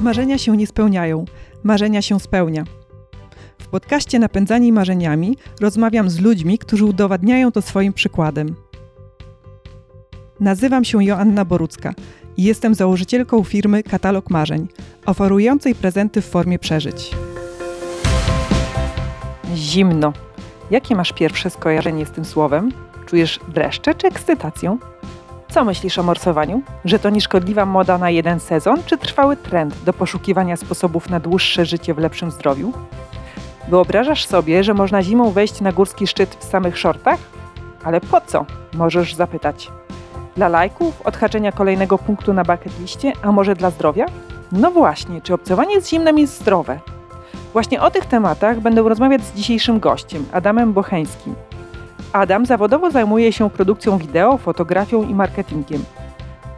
Marzenia się nie spełniają, marzenia się spełnia. W podcaście Napędzani Marzeniami rozmawiam z ludźmi, którzy udowadniają to swoim przykładem. Nazywam się Joanna Borucka i jestem założycielką firmy Katalog Marzeń, oferującej prezenty w formie przeżyć. Zimno. Jakie masz pierwsze skojarzenie z tym słowem? Czujesz dreszcze czy ekscytację? Co myślisz o morsowaniu? Że to nieszkodliwa moda na jeden sezon, czy trwały trend do poszukiwania sposobów na dłuższe życie w lepszym zdrowiu? Wyobrażasz sobie, że można zimą wejść na górski szczyt w samych shortach? Ale po co? Możesz zapytać. Dla lajków, odhaczenia kolejnego punktu na bucket liście, a może dla zdrowia? No właśnie, czy obcowanie z zimnem jest zdrowe? Właśnie o tych tematach będę rozmawiać z dzisiejszym gościem, Adamem Bocheńskim. Adam zawodowo zajmuje się produkcją wideo, fotografią i marketingiem.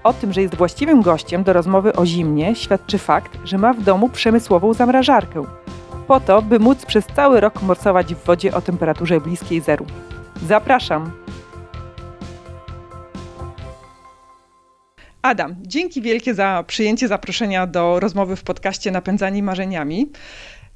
O tym, że jest właściwym gościem do rozmowy o zimnie, świadczy fakt, że ma w domu przemysłową zamrażarkę. Po to, by móc przez cały rok morsować w wodzie o temperaturze bliskiej zeru. Zapraszam! Adam, dzięki wielkie za przyjęcie zaproszenia do rozmowy w podcaście Napędzani Marzeniami.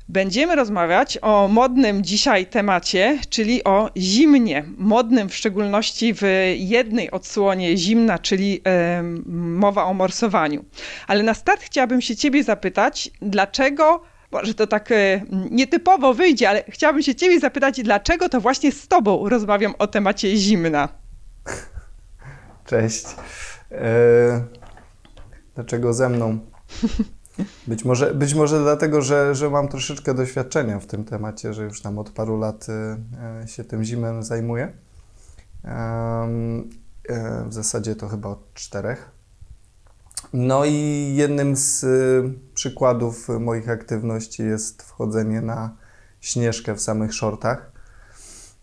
Będziemy rozmawiać o modnym dzisiaj temacie, czyli o zimnie. Modnym w szczególności w jednej odsłonie zimna, czyli e, mowa o morsowaniu. Ale na start chciałabym się Ciebie zapytać, dlaczego, może to tak e, nietypowo wyjdzie, ale chciałabym się Ciebie zapytać, dlaczego to właśnie z Tobą rozmawiam o temacie zimna? Cześć. E, dlaczego ze mną? Być może, być może dlatego, że, że mam troszeczkę doświadczenia w tym temacie, że już tam od paru lat y, się tym zimem zajmuję. Y, w zasadzie to chyba od czterech. No i jednym z y, przykładów moich aktywności jest wchodzenie na śnieżkę w samych shortach.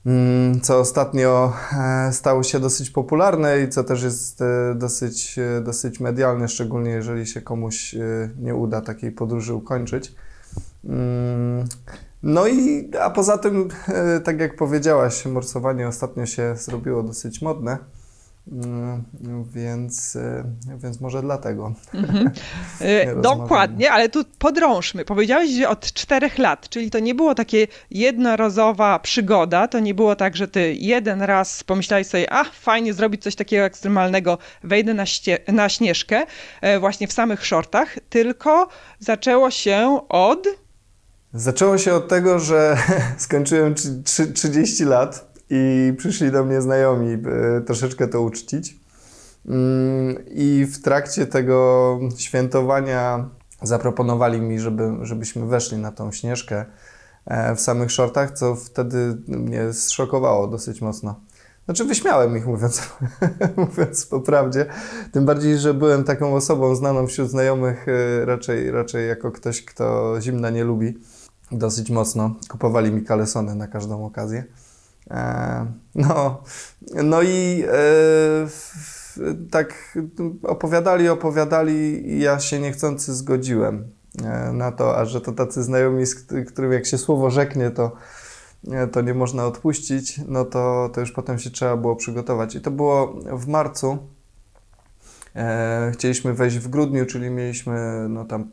Mm, co ostatnio e, stało się dosyć popularne i co też jest e, dosyć, e, dosyć medialne, szczególnie jeżeli się komuś nie uda takiej podróży ukończyć. Mm, no i, a poza tym, tak jak powiedziałaś, morsowanie ostatnio się zrobiło dosyć modne. Mm, więc, e, więc może dlatego. Mhm. E, dokładnie, ale tu podrążmy. Powiedziałeś, że od czterech lat, czyli to nie było takie jednorazowa przygoda, to nie było tak, że ty jeden raz pomyślałeś sobie, ach, fajnie zrobić coś takiego ekstremalnego, wejdę na, na śnieżkę e, właśnie w samych shortach, tylko zaczęło się od... Zaczęło się od tego, że skończyłem 30 lat i przyszli do mnie znajomi troszeczkę to uczcić. Mm, I w trakcie tego świętowania zaproponowali mi, żeby, żebyśmy weszli na tą śnieżkę e, w samych shortach, co wtedy mnie zszokowało dosyć mocno. Znaczy wyśmiałem ich, mówiąc, mówiąc po prawdzie. Tym bardziej, że byłem taką osobą znaną wśród znajomych e, raczej, raczej jako ktoś, kto zimna nie lubi. Dosyć mocno. Kupowali mi kalesony na każdą okazję. E, no, no i e, tak opowiadali, opowiadali i ja się niechcący zgodziłem e, na to, a że to tacy znajomi, z którym jak się słowo rzeknie, to, to nie można odpuścić, no to, to już potem się trzeba było przygotować. I to było w marcu. Chcieliśmy wejść w grudniu, czyli mieliśmy no, tam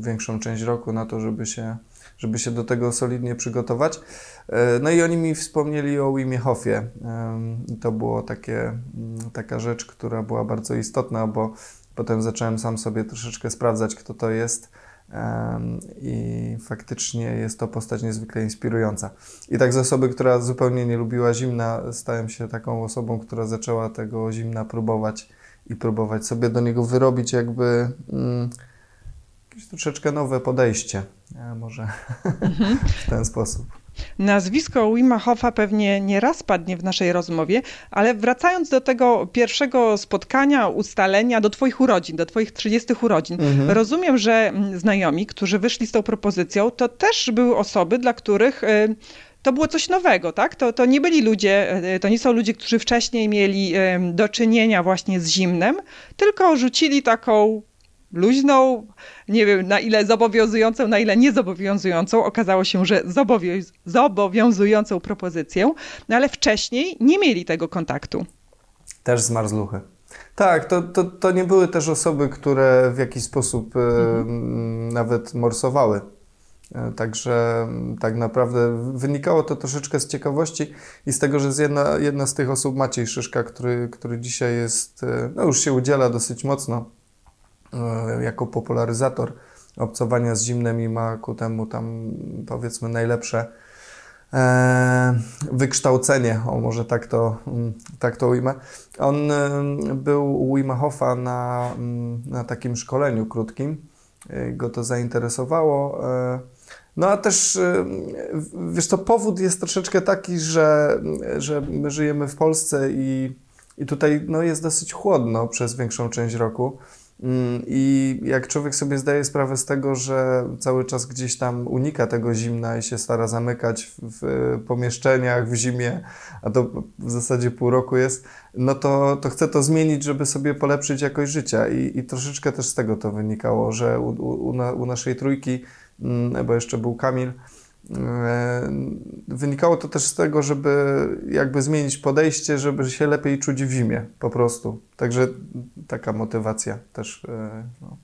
większą część roku na to, żeby się żeby się do tego solidnie przygotować. E, no i oni mi wspomnieli o Wimie Hofie. To takie, mm, taka rzecz, która była bardzo istotna, bo potem zacząłem sam sobie troszeczkę sprawdzać, kto to jest. I faktycznie jest to postać niezwykle inspirująca. I tak z osoby, która zupełnie nie lubiła zimna, stałem się taką osobą, która zaczęła tego zimna próbować i próbować sobie do niego wyrobić jakby mm, jakieś troszeczkę nowe podejście. Może mhm. w ten sposób. Nazwisko Wima Hofa pewnie nie raz padnie w naszej rozmowie, ale wracając do tego pierwszego spotkania, ustalenia, do Twoich urodzin, do Twoich 30 urodzin, mhm. rozumiem, że mm, znajomi, którzy wyszli z tą propozycją, to też były osoby, dla których. Y, to było coś nowego, tak? To, to nie byli ludzie, y, to nie są ludzie, którzy wcześniej mieli do czynienia właśnie z zimnem, tylko rzucili taką luźną, nie wiem na ile zobowiązującą, na ile niezobowiązującą. Okazało się, że zobowią- zobowiązującą propozycję, no ale wcześniej nie mieli tego kontaktu. Też z marzluchy. Tak, to, to, to nie były też osoby, które w jakiś sposób e, Mhm. nawet morsowały. E, Także tak naprawdę wynikało to troszeczkę z ciekawości i z tego, że jest jedna, jedna z tych osób, Maciej Szyszka, który, który dzisiaj jest, e, no już się udziela dosyć mocno e, jako popularyzator obcowania z zimnem i ma ku temu tam powiedzmy najlepsze e, wykształcenie, o może tak to, mm, tak to ujmę. On e, był u Wima Hofa na, mm, na takim szkoleniu krótkim, E, go to zainteresowało. e, No a też, e, wiesz to powód jest troszeczkę taki, że, że my żyjemy w Polsce i, i tutaj no, jest dosyć chłodno przez większą część roku. Mm, I jak człowiek sobie zdaje sprawę z tego, że cały czas gdzieś tam unika tego zimna i się stara zamykać w, pomieszczeniach w zimie, a to w zasadzie pół roku jest, no to, to chce to zmienić, żeby sobie polepszyć jakość życia. I, i troszeczkę też z tego to wynikało, że u, u, u na- u naszej trójki, mm, bo jeszcze był Kamil, Wynikało to też z tego, żeby jakby zmienić podejście, żeby się lepiej czuć w zimie, po prostu. Także taka motywacja też. e, No.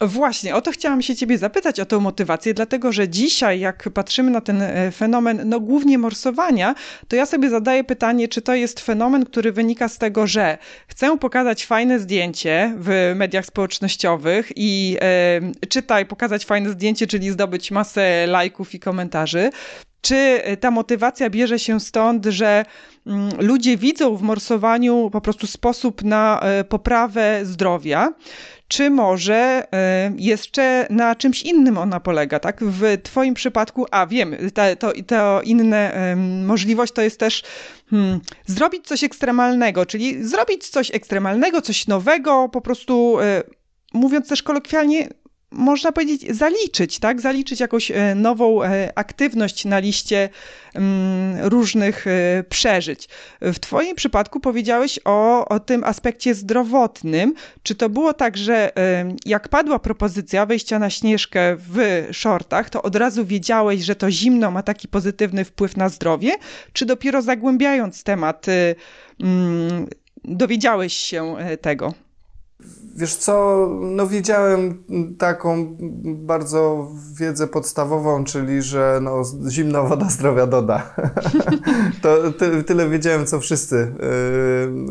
Właśnie, o to chciałam się ciebie zapytać, o tę motywację, dlatego że dzisiaj, jak patrzymy na ten e, fenomen, no głównie morsowania, to ja sobie zadaję pytanie, czy to jest fenomen, który wynika z tego, że chcę pokazać fajne zdjęcie w mediach społecznościowych i e, czytaj, pokazać fajne zdjęcie, czyli zdobyć masę lajków i komentarzy, czy ta motywacja bierze się stąd, że mm, ludzie widzą w morsowaniu po prostu sposób na e, poprawę zdrowia? czy może e, jeszcze na czymś innym ona polega, tak? W Twoim przypadku, a wiem, to, to inne możliwość to jest też hmm, zrobić coś ekstremalnego, czyli zrobić coś ekstremalnego, coś nowego, po prostu e, mówiąc też kolokwialnie, można powiedzieć, zaliczyć, tak? Zaliczyć jakąś e, nową e, aktywność na liście mm, różnych e, przeżyć. W Twoim przypadku powiedziałeś o, o tym aspekcie zdrowotnym. Czy to było tak, że jak padła propozycja wejścia na śnieżkę w shortach, to od razu wiedziałeś, że to zimno ma taki pozytywny wpływ na zdrowie? Czy dopiero zagłębiając temat, mm, dowiedziałeś się tego? Wiesz co, no wiedziałem taką bardzo wiedzę podstawową, czyli że no, zimna woda zdrowia doda. to ty, tyle wiedziałem, co wszyscy.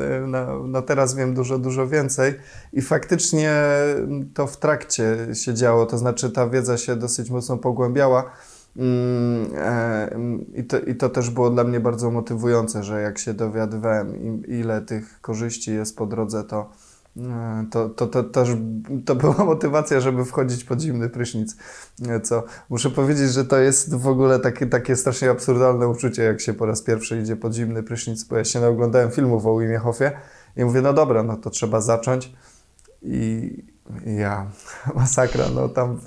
Yy, No, no teraz wiem dużo, dużo więcej i faktycznie to w trakcie się działo, to znaczy ta wiedza się dosyć mocno pogłębiała. Mm, e, I to, I to też było dla mnie bardzo motywujące, że jak się dowiadywałem, ile tych korzyści jest po drodze, to, e, to, to, to też to była motywacja, żeby wchodzić pod zimny prysznic. E, Co muszę powiedzieć, że to jest w ogóle takie, takie strasznie absurdalne uczucie, jak się po raz pierwszy idzie pod zimny prysznic, bo ja się naoglądałem filmów o Wimie Hofie i mówię, no dobra, no to trzeba zacząć. I ja, masakra, no tam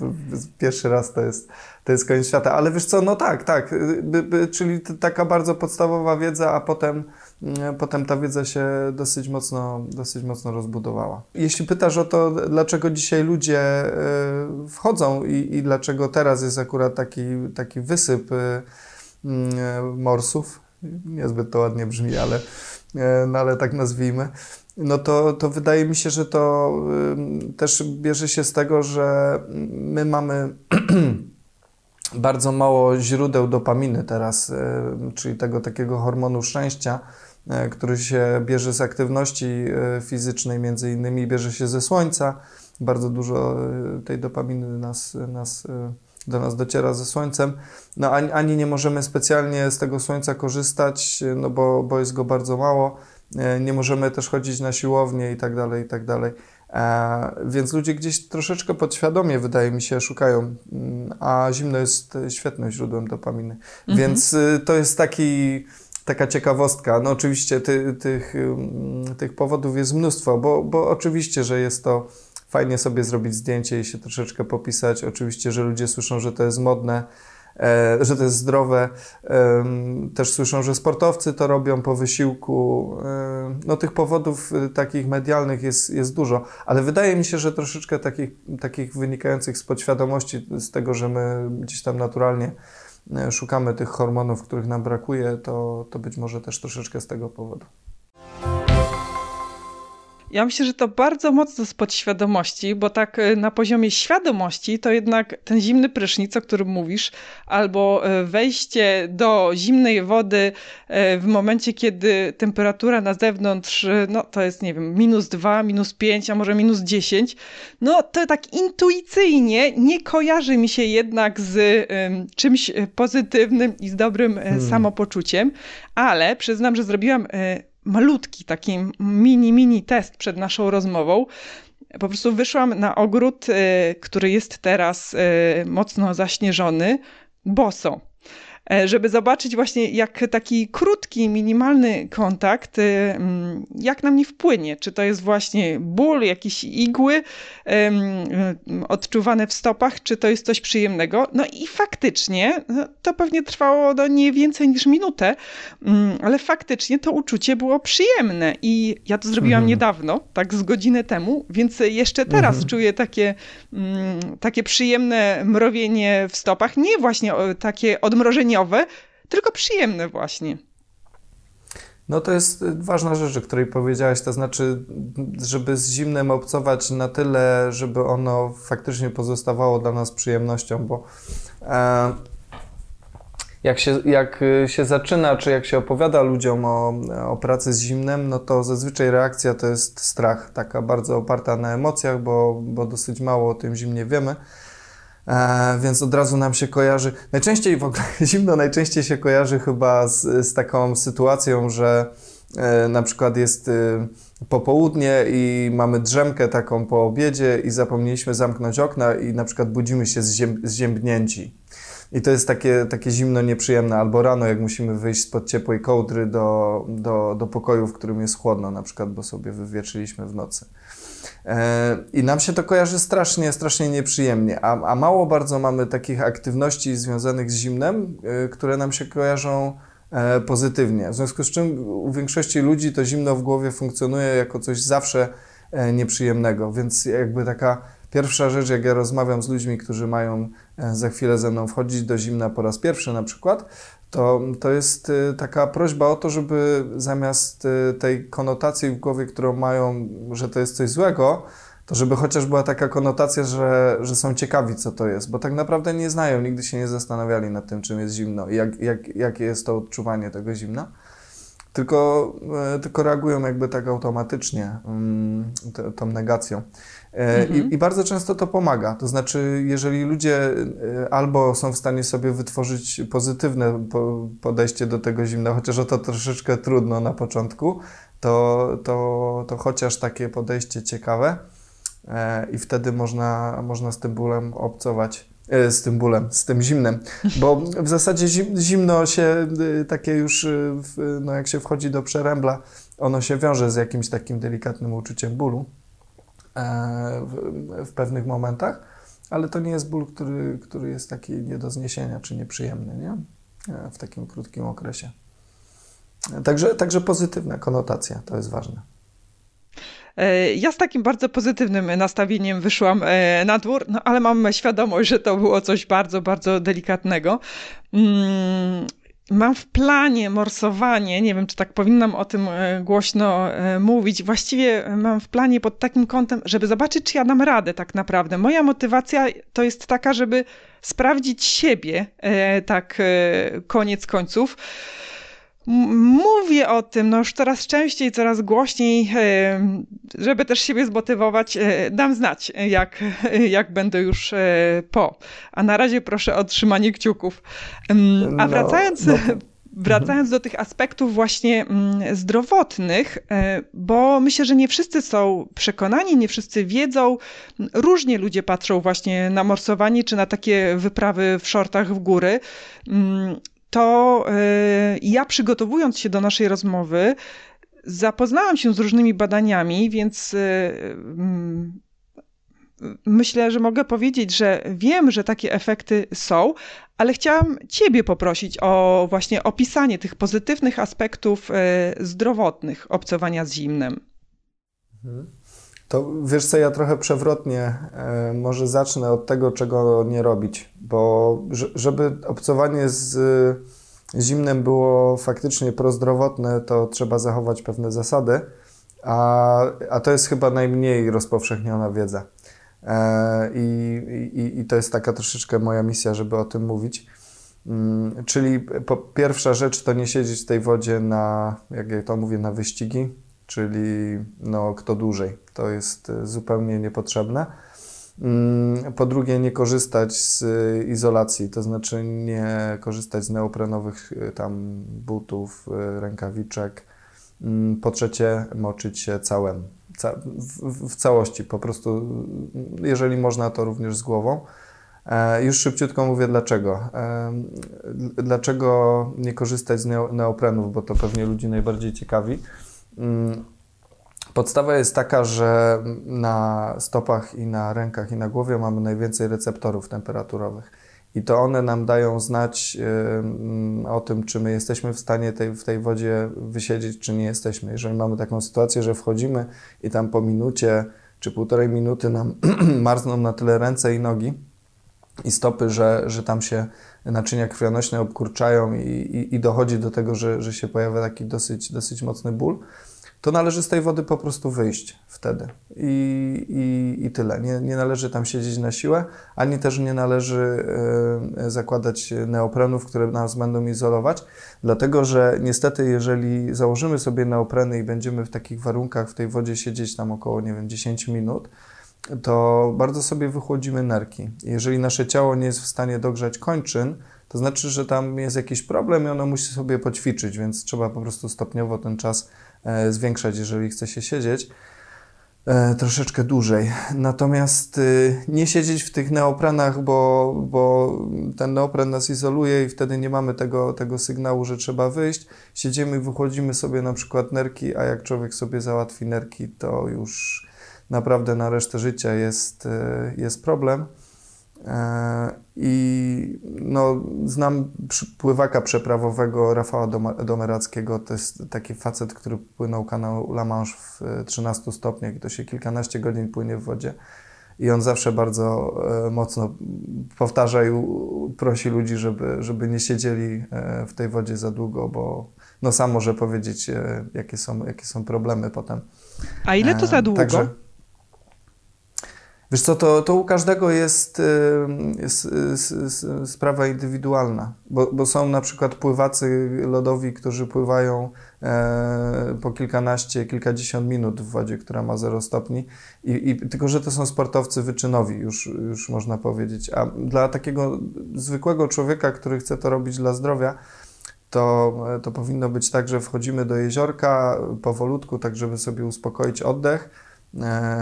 pierwszy raz to jest, to jest koniec świata. Ale wiesz co, no tak, tak, y, by, by, czyli taka bardzo podstawowa wiedza, a potem, mm, potem ta wiedza się dosyć mocno, dosyć mocno rozbudowała. Jeśli pytasz o to, dlaczego dzisiaj ludzie y, wchodzą i, i dlaczego teraz jest akurat taki, taki wysyp y, mm, morsów, niezbyt to ładnie brzmi, ale, y, no ale tak nazwijmy, no to, to wydaje mi się, że to też bierze się z tego, że my mamy bardzo mało źródeł dopaminy teraz, czyli tego takiego hormonu szczęścia, który się bierze z aktywności y, fizycznej, między innymi bierze się ze słońca. Bardzo dużo y, tej dopaminy nas, nas, do nas dociera ze słońcem. No ani, ani nie możemy specjalnie z tego słońca korzystać, no bo, bo jest go bardzo mało. E, nie możemy też chodzić na siłownię i tak dalej, i tak dalej. E, Więc ludzie gdzieś troszeczkę podświadomie, wydaje mi się, szukają, mm, a zimno jest e, świetnym źródłem dopaminy. Więc y, to jest taki, taka ciekawostka. No oczywiście ty, tych, tych powodów jest mnóstwo, bo, bo oczywiście, że jest to fajnie sobie zrobić zdjęcie i się troszeczkę popisać. Oczywiście, że ludzie słyszą, że to jest modne, e, że to jest zdrowe. Też słyszą, że sportowcy to robią po wysiłku. Em, No tych powodów y, takich medialnych jest, jest dużo, ale wydaje mi się, że troszeczkę takich, takich wynikających z podświadomości, z tego, że my gdzieś tam naturalnie e, szukamy tych hormonów, których nam brakuje, to, to być może też troszeczkę z tego powodu. Ja myślę, że to bardzo mocno z podświadomości, bo tak e, na poziomie świadomości to jednak ten zimny prysznic, o którym mówisz, albo e, wejście do zimnej wody e, w momencie, kiedy temperatura na zewnątrz, no to jest, nie wiem, minus 2, minus 5, a może minus 10, no to tak intuicyjnie nie kojarzy mi się jednak z czymś pozytywnym i z dobrym hmm. samopoczuciem, ale przyznam, że zrobiłam malutki taki mini, mini test przed naszą rozmową. Po prostu wyszłam na ogród, y, który jest teraz y, mocno zaśnieżony, boso. E, żeby zobaczyć właśnie, jak taki krótki, minimalny kontakt, y, mm, jak na mnie wpłynie. Czy to jest właśnie ból, jakieś igły odczuwane w stopach, czy to jest coś przyjemnego. No i faktycznie no, to pewnie trwało no, nie więcej niż minutę, mm, ale faktycznie to uczucie było przyjemne i ja to zrobiłam mhm. niedawno, tak z godzinę temu, więc jeszcze teraz mhm. czuję takie, mm, takie przyjemne mrowienie w stopach. Nie właśnie takie odmrożenie tylko przyjemne właśnie. No to jest ważna rzecz, o której powiedziałaś, to znaczy, żeby z zimnem obcować na tyle, żeby ono faktycznie pozostawało dla nas przyjemnością, bo e, jak, się, jak się zaczyna, czy jak się opowiada ludziom o, o pracy z zimnem, no to zazwyczaj reakcja to jest strach, taka bardzo oparta na emocjach, bo, bo dosyć mało o tym zimnie wiemy. E, więc od razu nam się kojarzy. Najczęściej w ogóle zimno najczęściej się kojarzy chyba z, z taką sytuacją, że e, na przykład jest e, popołudnie i mamy drzemkę taką po obiedzie i zapomnieliśmy zamknąć okna i na przykład budzimy się zziębnięci. I to jest takie, takie zimno nieprzyjemne. Albo rano, jak musimy wyjść spod ciepłej kołdry do, do, do pokoju, w którym jest chłodno, na przykład, bo sobie wywietrzyliśmy w nocy. E, I nam się to kojarzy strasznie, strasznie nieprzyjemnie, a, a mało bardzo mamy takich aktywności związanych z zimnem, e, które nam się kojarzą e, pozytywnie. W związku z czym u większości ludzi to zimno w głowie funkcjonuje jako coś zawsze nieprzyjemnego, więc jakby taka pierwsza rzecz, jak ja rozmawiam z ludźmi, którzy mają za chwilę ze mną wchodzić do zimna po raz pierwszy na przykład, to, to jest y, taka prośba o to, żeby zamiast y, tej konotacji w głowie, którą mają, że to jest coś złego, to żeby chociaż była taka konotacja, że, że są ciekawi, co to jest, bo tak naprawdę nie znają, nigdy się nie zastanawiali nad tym, czym jest zimno i jak, jak, jakie jest to odczuwanie tego zimna, tylko, e, tylko reagują jakby tak automatycznie mm, tą negacją. E, I, mhm. I, bardzo często to pomaga. To znaczy, jeżeli ludzie e, albo są w stanie sobie wytworzyć pozytywne podejście do tego zimna, chociaż o to troszeczkę trudno na początku, to, to, to chociaż takie podejście ciekawe e, i wtedy można, można z tym bólem obcować. Z tym bólem, z tym zimnem, bo w zasadzie zimno się takie już, no jak się wchodzi do przerębla, ono się wiąże z jakimś takim delikatnym uczuciem bólu. E, w, w pewnych momentach, ale to nie jest ból, który, który jest taki nie do zniesienia czy nieprzyjemny nie? E, w takim krótkim okresie. Także, także pozytywna konotacja, to jest ważne. E, ja z takim bardzo pozytywnym nastawieniem wyszłam na dwór, no ale mam świadomość, że to było coś bardzo, bardzo delikatnego. Mam w planie morsowanie, nie wiem, czy tak powinnam o tym e, głośno e, mówić. Właściwie mam w planie pod takim kątem, żeby zobaczyć, czy ja dam radę tak naprawdę. Moja motywacja to jest taka, żeby sprawdzić siebie, e, tak koniec końców mówię o tym, no już coraz częściej, coraz głośniej, e, żeby też siebie zmotywować, e, dam znać, jak, jak będę już e, po. A na razie proszę o trzymanie kciuków. A no, wracając, no, no. Wracając do tych aspektów właśnie mm, zdrowotnych, bo myślę, że nie wszyscy są przekonani, nie wszyscy wiedzą. Różnie ludzie patrzą właśnie na morsowanie czy na takie wyprawy w shortach w góry. To y, ja przygotowując się do naszej rozmowy, zapoznałam się z różnymi badaniami, więc y, mm, myślę, że mogę powiedzieć, że wiem, że takie efekty są, ale chciałam Ciebie poprosić o właśnie opisanie tych pozytywnych aspektów y, zdrowotnych obcowania z zimnem. Mhm. To wiesz co, ja trochę przewrotnie e, może zacznę od tego, czego nie robić, bo żeby obcowanie z zimnem było faktycznie prozdrowotne, to trzeba zachować pewne zasady. A, a to jest chyba najmniej rozpowszechniona wiedza. E, I, i, I to jest taka troszeczkę moja misja, żeby o tym mówić. Mm, czyli po, pierwsza rzecz to nie siedzieć w tej wodzie na, jak ja to mówię, na wyścigi, czyli no, kto dłużej. To jest zupełnie niepotrzebne. Mm, po drugie, nie korzystać z izolacji, to znaczy nie korzystać z neoprenowych y, tam butów, rękawiczek. Mm, po trzecie, moczyć się całym, w, całości, po prostu, jeżeli można, to również z głową. E, już szybciutko mówię dlaczego. E, dlaczego nie korzystać z neoprenów, bo to pewnie ludzi najbardziej ciekawi. Mm, podstawa jest taka, że na stopach i na rękach i na głowie mamy najwięcej receptorów temperaturowych. I to one nam dają znać o tym, czy my jesteśmy w stanie tej, w tej wodzie wysiedzieć, czy nie jesteśmy. Jeżeli mamy taką sytuację, że wchodzimy i tam po minucie czy półtorej minuty nam marzną na tyle ręce i nogi i stopy, że, że tam się naczynia krwionośne obkurczają i, i, i dochodzi do tego, że, że się pojawia taki dosyć, dosyć mocny ból, to należy z tej wody po prostu wyjść wtedy. I, i, i tyle. Nie, nie należy tam siedzieć na siłę, ani też nie należy y, zakładać neoprenów, które nas będą izolować, dlatego że niestety, jeżeli założymy sobie neopreny i będziemy w takich warunkach w tej wodzie siedzieć tam około, nie wiem, 10 minut, to bardzo sobie wychłodzimy nerki. Jeżeli nasze ciało nie jest w stanie dogrzać kończyn, to znaczy, że tam jest jakiś problem i ono musi sobie poćwiczyć, więc trzeba po prostu stopniowo ten czas E, zwiększać, jeżeli chce się siedzieć e, troszeczkę dłużej. Natomiast y, nie siedzieć w tych neoprenach, bo, bo ten neopren nas izoluje i wtedy nie mamy tego, tego sygnału, że trzeba wyjść. Siedzimy i wychodzimy sobie na przykład nerki, a jak człowiek sobie załatwi nerki, to już naprawdę na resztę życia jest, y, jest problem. E, I no, znam pływaka przeprawowego Rafała Domerackiego. To jest taki facet, który płynął kanał La Manche w 13 stopniach i to się kilkanaście godzin płynie w wodzie. I on zawsze bardzo e, mocno powtarza i prosi ludzi, żeby, żeby nie siedzieli e, w tej wodzie za długo, bo no sam może powiedzieć, jakie są, jakie są problemy potem. A ile to za długo? Także, Wiesz co, to, to u każdego jest, jest, jest sprawa indywidualna, bo, bo, są na przykład pływacy lodowi, którzy pływają e, po kilkanaście, kilkadziesiąt minut w wodzie, która ma 0 stopni, I, i, tylko że to są sportowcy wyczynowi, już, już można powiedzieć. A dla takiego zwykłego człowieka, który chce to robić dla zdrowia, to, to powinno być tak, że wchodzimy do jeziorka powolutku, tak żeby sobie uspokoić oddech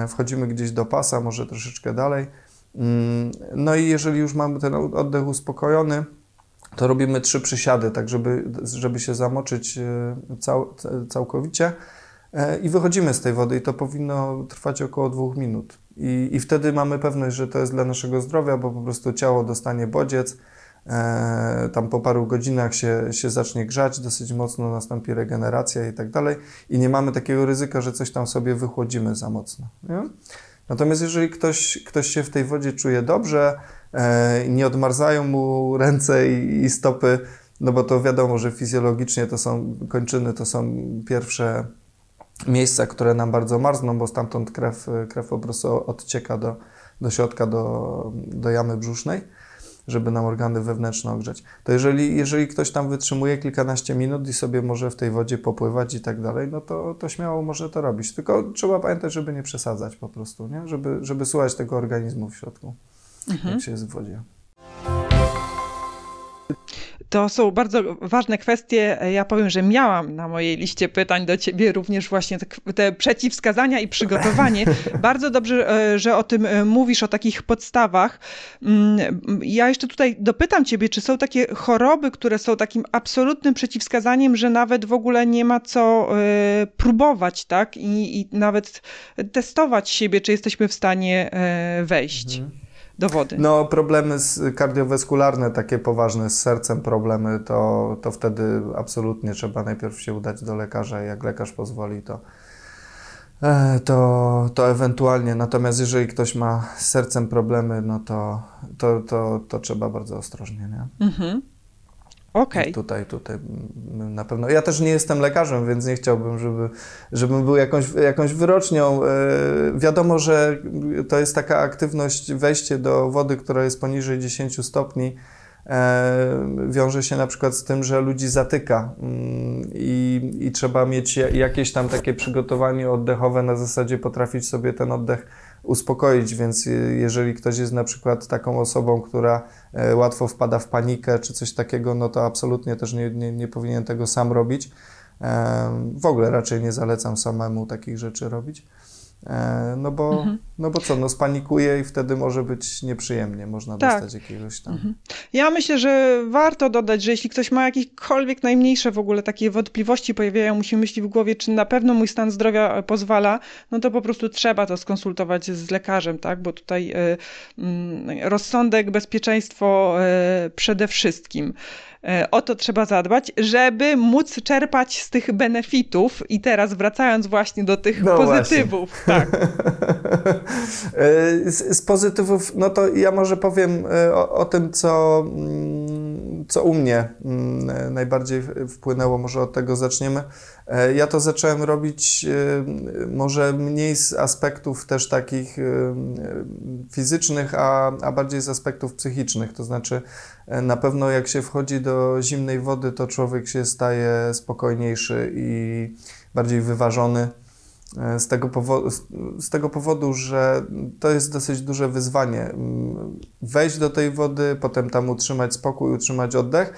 wchodzimy gdzieś do pasa, może troszeczkę dalej. Mm, no i jeżeli już mamy ten oddech uspokojony, to robimy trzy przysiady, tak żeby, żeby się zamoczyć e, cał, całkowicie e, i wychodzimy z tej wody i to powinno trwać około dwóch minut. I, I wtedy mamy pewność, że to jest dla naszego zdrowia, bo po prostu ciało dostanie bodziec, E, tam po paru godzinach się, się zacznie grzać, dosyć mocno nastąpi regeneracja i tak dalej i nie mamy takiego ryzyka, że coś tam sobie wychłodzimy za mocno. Nie? Natomiast jeżeli ktoś, ktoś się w tej wodzie czuje dobrze, e, nie odmarzają mu ręce i, i stopy, no bo to wiadomo, że fizjologicznie to są kończyny, to są pierwsze miejsca, które nam bardzo marzną, bo stamtąd krew, krew po prostu odcieka do, do środka, do, do jamy brzusznej żeby nam organy wewnętrzne ogrzać. To jeżeli, jeżeli ktoś tam wytrzymuje kilkanaście minut i sobie może w tej wodzie popływać i tak dalej, no to, to śmiało może to robić. Tylko trzeba pamiętać, żeby nie przesadzać po prostu, nie? Żeby, żeby słuchać tego organizmu w środku, mhm. jak się jest w wodzie. To są bardzo ważne kwestie. Ja powiem, że miałam na mojej liście pytań do ciebie również właśnie te przeciwwskazania i przygotowanie. bardzo dobrze, e, że o tym e, mówisz, o takich podstawach. Mm, ja jeszcze tutaj dopytam ciebie, czy są takie choroby, które są takim absolutnym przeciwwskazaniem, że nawet w ogóle nie ma co e, próbować, tak? I, i nawet testować siebie, czy jesteśmy w stanie wejść. Mhm do wody. No, problemy kardiowaskularne, takie poważne z sercem problemy, to, to wtedy absolutnie trzeba najpierw się udać do lekarza. Jak lekarz pozwoli, to, e, to, to ewentualnie. Natomiast jeżeli ktoś ma z sercem problemy, no to, to, to, to trzeba bardzo ostrożnie. Nie? Mhm. Okay. Tutaj, tutaj na pewno. Ja też nie jestem lekarzem, więc nie chciałbym, żeby, żebym był jakąś, jakąś wyrocznią. E, wiadomo, że to jest taka aktywność, wejście do wody, która jest poniżej 10 stopni, e, wiąże się na przykład z tym, że ludzi zatyka i, i trzeba mieć jakieś tam takie przygotowanie oddechowe na zasadzie potrafić sobie ten oddech uspokoić, więc jeżeli ktoś jest na przykład taką osobą, która e, łatwo wpada w panikę czy coś takiego, no to absolutnie też nie, nie, nie powinien tego sam robić. W ogóle raczej nie zalecam samemu takich rzeczy robić. E, no bo, mhm. no bo co, no spanikuje i wtedy może być nieprzyjemnie, można tak. dostać jakiegoś tam. Mhm. Ja myślę, że warto dodać, że jeśli ktoś ma jakiekolwiek najmniejsze w ogóle takie wątpliwości, pojawiają mu się myśli w głowie, czy na pewno mój stan zdrowia pozwala, no to po prostu trzeba to skonsultować z lekarzem, tak, bo tutaj y, y, rozsądek, bezpieczeństwo przede wszystkim. E, o to trzeba zadbać, żeby móc czerpać z tych benefitów. I teraz wracając właśnie do tych no pozytywów. Tak. E, z, z, pozytywów, no to ja może powiem e, o, o tym, co, mm, co u mnie mm, najbardziej wpłynęło. Może od tego zaczniemy. Ja to zacząłem robić może mniej z aspektów też takich fizycznych, a, a bardziej z aspektów psychicznych. To znaczy, na pewno jak się wchodzi do zimnej wody, to człowiek się staje spokojniejszy i bardziej wyważony. E, z tego, powodu, z tego powodu, że to jest dosyć duże wyzwanie. Mm, wejść do tej wody, potem tam utrzymać spokój, utrzymać oddech.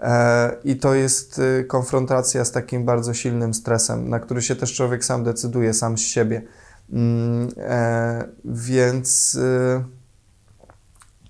E, I to jest y, konfrontacja z takim bardzo silnym stresem, na który się też człowiek sam decyduje, sam z siebie. Mm, e, więc y,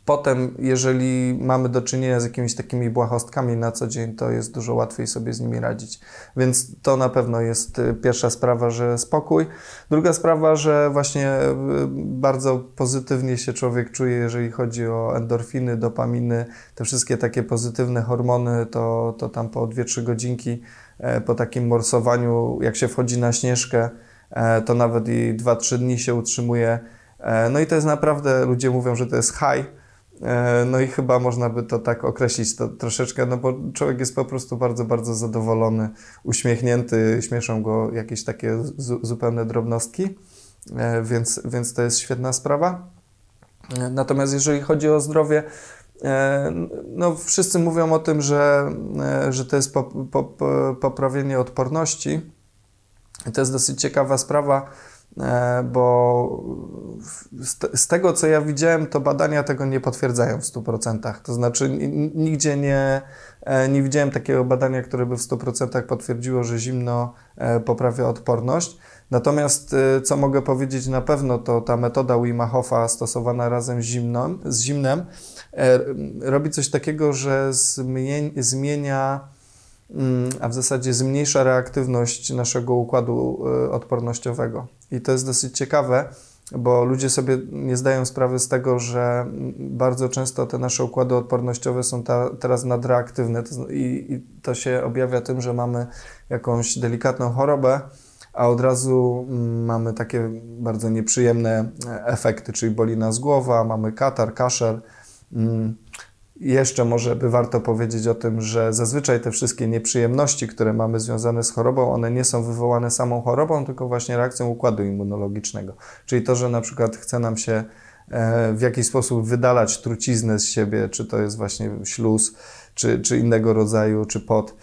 Potem, jeżeli mamy do czynienia z jakimiś takimi błahostkami na co dzień, to jest dużo łatwiej sobie z nimi radzić. Więc to na pewno jest y, pierwsza sprawa, że spokój. Druga sprawa, że właśnie y, bardzo pozytywnie się człowiek czuje, jeżeli chodzi o endorfiny, dopaminy, te wszystkie takie pozytywne hormony, to, to tam po 2-3 godzinki e, po takim morsowaniu, jak się wchodzi na śnieżkę, e, to nawet i 2-3 dni się utrzymuje. E, no i to jest naprawdę, ludzie mówią, że to jest high, no i chyba można by to tak określić to troszeczkę, no bo człowiek jest po prostu bardzo, bardzo zadowolony, uśmiechnięty, śmieszą go jakieś takie zupełne drobnostki, e, więc, więc to jest świetna sprawa. E, natomiast jeżeli chodzi o zdrowie, no wszyscy mówią o tym, że, że to jest poprawienie odporności. To jest dosyć ciekawa sprawa, E, bo z, tego, co ja widziałem, to badania tego nie potwierdzają w 100%. To znaczy, nigdzie nie, e, nie widziałem takiego badania, które by w 100% potwierdziło, że zimno e, poprawia odporność. Natomiast, co mogę powiedzieć na pewno, to ta metoda Wima Hofa stosowana razem z, zimną, z zimnem robi coś takiego, że zmienia Mm, a w zasadzie zmniejsza reaktywność naszego układu odpornościowego. I to jest dosyć ciekawe, bo ludzie sobie nie zdają sprawy z tego, że bardzo często te nasze układy odpornościowe są ta, teraz nadreaktywne i, i to się objawia tym, że mamy jakąś delikatną chorobę, a od razu mm, mamy takie bardzo nieprzyjemne e, efekty, czyli boli nas głowa, mamy katar, kaszel. Mm, jeszcze może by warto powiedzieć o tym, że zazwyczaj te wszystkie nieprzyjemności, które mamy związane z chorobą, one nie są wywołane samą chorobą, tylko właśnie reakcją układu immunologicznego. Czyli to, że na przykład chce nam się e, w jakiś sposób wydalać truciznę z siebie, czy to jest właśnie śluz, czy, czy innego rodzaju, czy pot,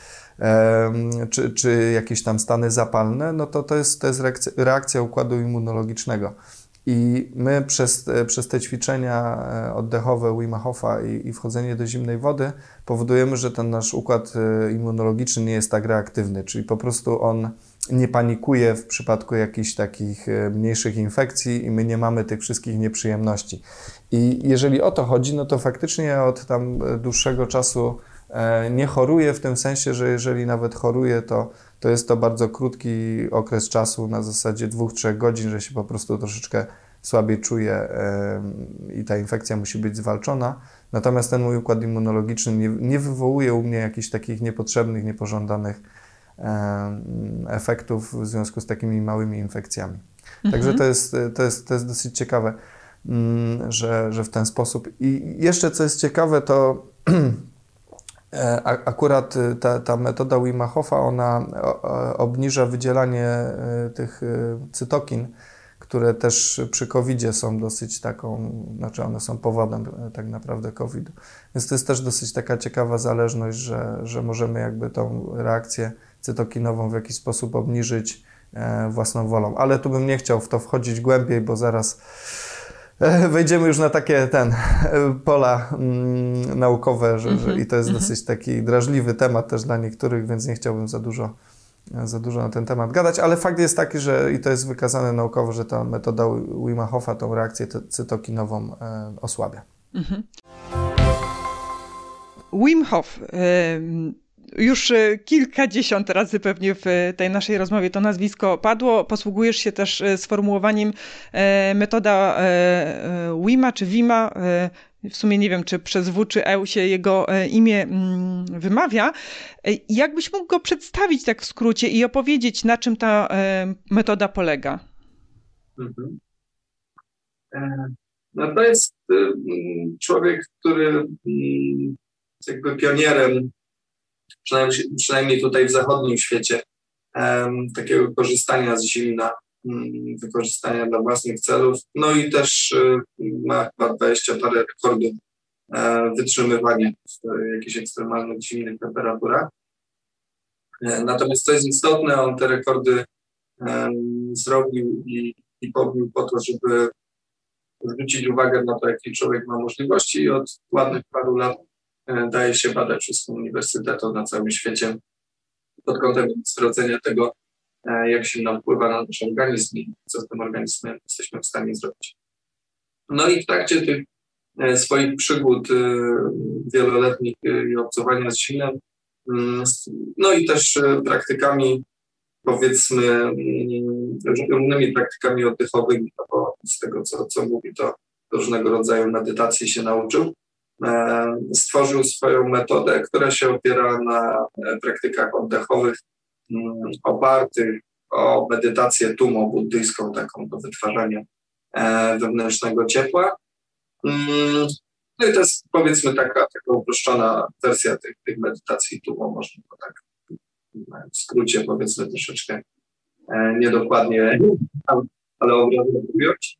czy, czy jakieś tam stany zapalne, no to to jest, to jest reakcja, reakcja układu immunologicznego. I my przez, przez te ćwiczenia e, oddechowe Wim Hofa i, i, wchodzenie do zimnej wody powodujemy, że ten nasz układ e, immunologiczny nie jest tak reaktywny, czyli po prostu on nie panikuje w przypadku jakichś takich e, mniejszych infekcji i my nie mamy tych wszystkich nieprzyjemności. I jeżeli o to chodzi, no to faktycznie od tam dłuższego czasu nie choruje w tym sensie, że jeżeli nawet choruje, to to jest to bardzo krótki okres czasu, na zasadzie dwóch, trzech godzin, że się po prostu troszeczkę słabiej czuje i ta infekcja musi być zwalczona. Natomiast ten mój układ immunologiczny nie, nie wywołuje u mnie jakichś takich niepotrzebnych, niepożądanych efektów w związku z takimi małymi infekcjami. Mhm. Także to jest, to, jest, to jest dosyć ciekawe, mm, że, że w ten sposób. I jeszcze co jest ciekawe, to E, akurat y, ta, ta metoda Wima Hofa, ona obniża wydzielanie y, tych y, cytokin, które też przy covid są dosyć taką, znaczy one są powodem tak naprawdę COVID-u. Więc to jest też dosyć taka ciekawa zależność, że, że możemy jakby tą reakcję cytokinową w jakiś sposób obniżyć e, własną wolą. Ale tu bym nie chciał w to wchodzić głębiej, bo zaraz E, wejdziemy już na takie ten e, pola mm, naukowe, że, że, i to jest -hmm. dosyć taki drażliwy temat też dla niektórych, więc nie chciałbym za dużo, e, za dużo na ten temat gadać, ale fakt jest taki, że i to jest wykazane naukowo, że ta metoda Wima Hofa tą reakcję cytokinową e, osłabia. -hmm. Wim Hof. Y już e, kilkadziesiąt razy pewnie w tej naszej rozmowie to nazwisko padło. Posługujesz się też e, sformułowaniem e, metoda Wima czy Wima. W sumie nie wiem, czy przez W czy E się jego imię mm, wymawia. Jakbyś mógł go przedstawić tak w skrócie i opowiedzieć, na czym ta metoda polega? Mhm. No to jest człowiek, który jest jakby pionierem przynajmniej, przynajmniej tutaj w zachodnim świecie, takiego korzystania z zimna, um, wykorzystania dla własnych celów. No i też um, ma chyba 20 parę rekordów e, wytrzymywania w jakichś ekstremalnych zimnych temperaturach. E, natomiast co jest istotne, on te rekordy zrobił i, i pobił po to, żeby zwrócić uwagę na to, jakie człowiek ma możliwości i od ładnych paru lat E, daje się badać wszystkim uniwersytetom na całym świecie pod kątem sprawdzenia tego, e, jak się nam wpływa na nasz organizm i co z tym organizmem jesteśmy w stanie zrobić. No i w trakcie tych e, swoich przygód wieloletnich i obcowania z zimnem, mm, no i też praktykami, powiedzmy, mm, różnymi praktykami oddechowymi, no bo z tego, co, co mówi, to różnego rodzaju medytacji się nauczył. E, stworzył swoją metodę, która się opiera na e, praktykach oddechowych mm, opartych o medytację tumo buddyjską, taką do wytwarzania e, wewnętrznego ciepła. Mm, no i to jest powiedzmy taka, taka uproszczona wersja tych, tych medytacji tumo, można to tak w skrócie powiedzmy troszeczkę niedokładnie, ale obrazowo mówiąc.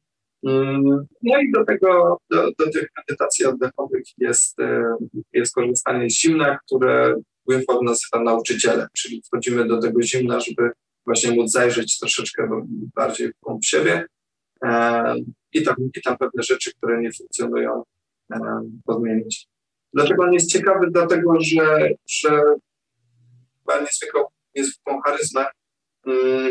No i do tego, do, do tych medytacji oddechowych jest, e, jest korzystanie z zimna, które Hof nazywa nauczycielem, czyli wchodzimy do tego zimna, żeby właśnie móc zajrzeć troszeczkę bardziej w głąb siebie e, i tam, i tam pewne rzeczy, które nie funkcjonują, e, podmienić. Dlaczego on jest ciekawy? Dlatego, że, że ma niezwykłą, niezwykłą charyzmę